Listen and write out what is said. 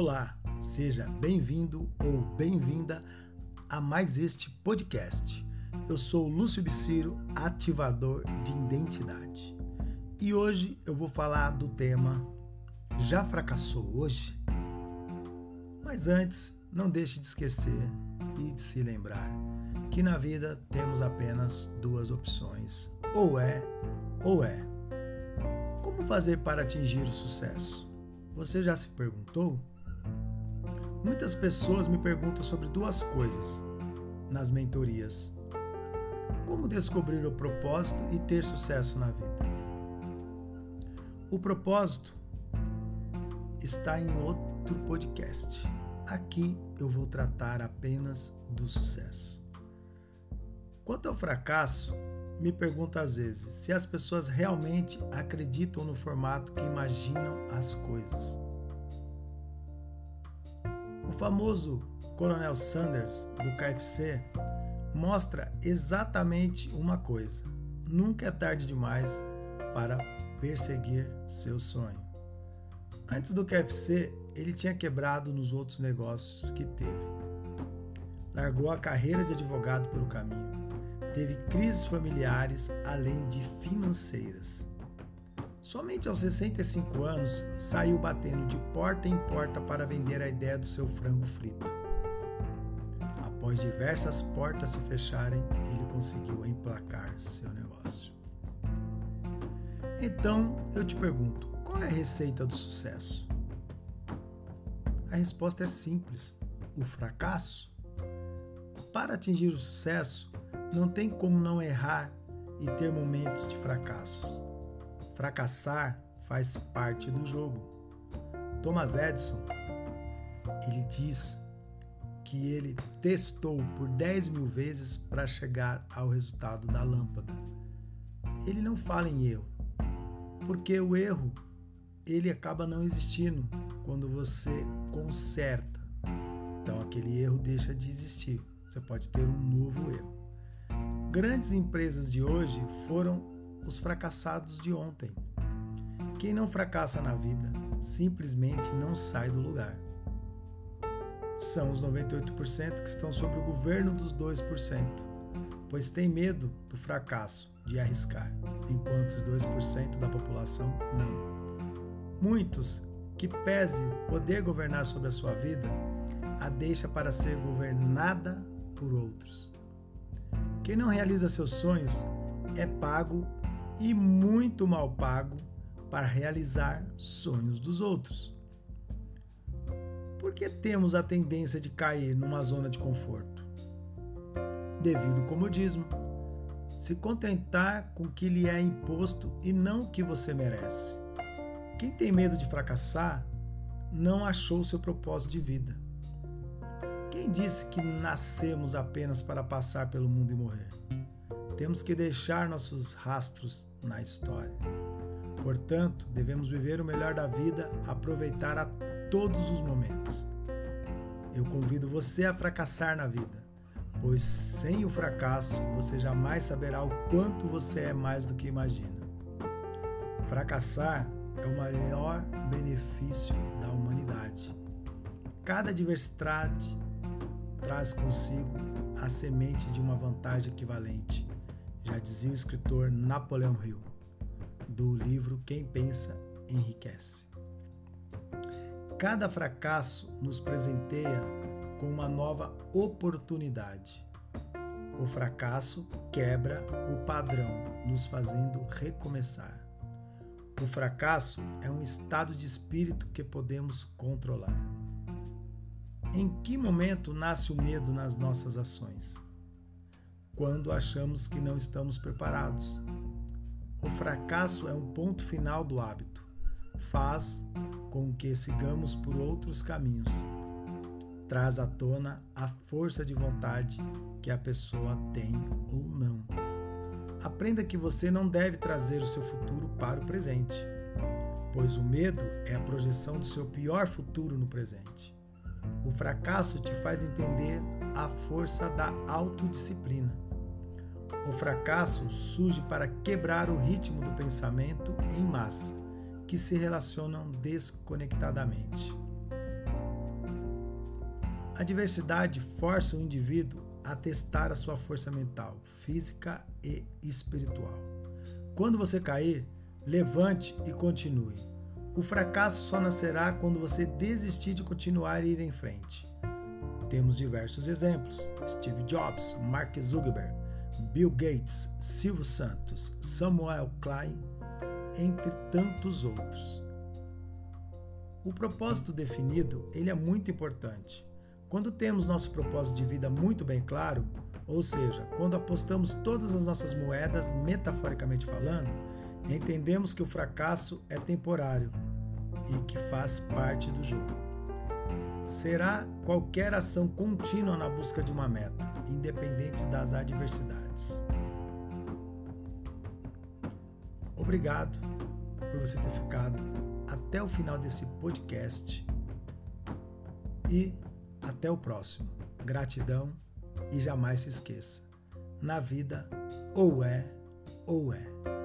Olá, seja bem-vindo ou bem-vinda a mais este podcast. Eu sou Lúcio Biciro, ativador de identidade. E hoje eu vou falar do tema Já fracassou hoje? Mas antes, não deixe de esquecer e de se lembrar que na vida temos apenas duas opções: ou é ou é. Como fazer para atingir o sucesso? Você já se perguntou? Muitas pessoas me perguntam sobre duas coisas nas mentorias: como descobrir o propósito e ter sucesso na vida. O propósito está em outro podcast. Aqui eu vou tratar apenas do sucesso. Quanto ao fracasso, me pergunto às vezes se as pessoas realmente acreditam no formato que imaginam as coisas. O famoso Coronel Sanders do KFC mostra exatamente uma coisa: nunca é tarde demais para perseguir seu sonho. Antes do KFC, ele tinha quebrado nos outros negócios que teve. Largou a carreira de advogado pelo caminho. Teve crises familiares além de financeiras. Somente aos 65 anos saiu batendo de porta em porta para vender a ideia do seu frango frito. Após diversas portas se fecharem, ele conseguiu emplacar seu negócio. Então eu te pergunto: qual é a receita do sucesso? A resposta é simples: o fracasso. Para atingir o sucesso, não tem como não errar e ter momentos de fracassos. Fracassar faz parte do jogo. Thomas Edison, ele diz que ele testou por 10 mil vezes para chegar ao resultado da lâmpada. Ele não fala em erro, porque o erro ele acaba não existindo quando você conserta. Então aquele erro deixa de existir. Você pode ter um novo erro. Grandes empresas de hoje foram os fracassados de ontem. Quem não fracassa na vida simplesmente não sai do lugar. São os 98% que estão sob o governo dos 2%, pois têm medo do fracasso de arriscar, enquanto os 2% da população não. Muitos que pese poder governar sobre a sua vida, a deixa para ser governada por outros. Quem não realiza seus sonhos é pago e muito mal pago para realizar sonhos dos outros. Por que temos a tendência de cair numa zona de conforto? Devido ao comodismo. Se contentar com o que lhe é imposto e não o que você merece. Quem tem medo de fracassar não achou seu propósito de vida. Quem disse que nascemos apenas para passar pelo mundo e morrer? Temos que deixar nossos rastros na história. Portanto, devemos viver o melhor da vida, aproveitar a todos os momentos. Eu convido você a fracassar na vida, pois sem o fracasso você jamais saberá o quanto você é mais do que imagina. Fracassar é o maior benefício da humanidade. Cada adversidade traz consigo a semente de uma vantagem equivalente já dizia o escritor Napoleão Hill, do livro Quem Pensa Enriquece. Cada fracasso nos presenteia com uma nova oportunidade. O fracasso quebra o padrão, nos fazendo recomeçar. O fracasso é um estado de espírito que podemos controlar. Em que momento nasce o medo nas nossas ações? Quando achamos que não estamos preparados. O fracasso é um ponto final do hábito. Faz com que sigamos por outros caminhos. Traz à tona a força de vontade que a pessoa tem ou não. Aprenda que você não deve trazer o seu futuro para o presente, pois o medo é a projeção do seu pior futuro no presente. O fracasso te faz entender a força da autodisciplina o fracasso surge para quebrar o ritmo do pensamento em massa, que se relacionam desconectadamente. A diversidade força o indivíduo a testar a sua força mental, física e espiritual. Quando você cair, levante e continue. O fracasso só nascerá quando você desistir de continuar e ir em frente. Temos diversos exemplos: Steve Jobs, Mark Zuckerberg, Bill Gates, Silvio Santos, Samuel Klein, entre tantos outros. O propósito definido, ele é muito importante. Quando temos nosso propósito de vida muito bem claro, ou seja, quando apostamos todas as nossas moedas, metaforicamente falando, entendemos que o fracasso é temporário e que faz parte do jogo. Será qualquer ação contínua na busca de uma meta, independente das adversidades. Obrigado por você ter ficado até o final desse podcast e até o próximo. Gratidão e jamais se esqueça: na vida, ou é, ou é.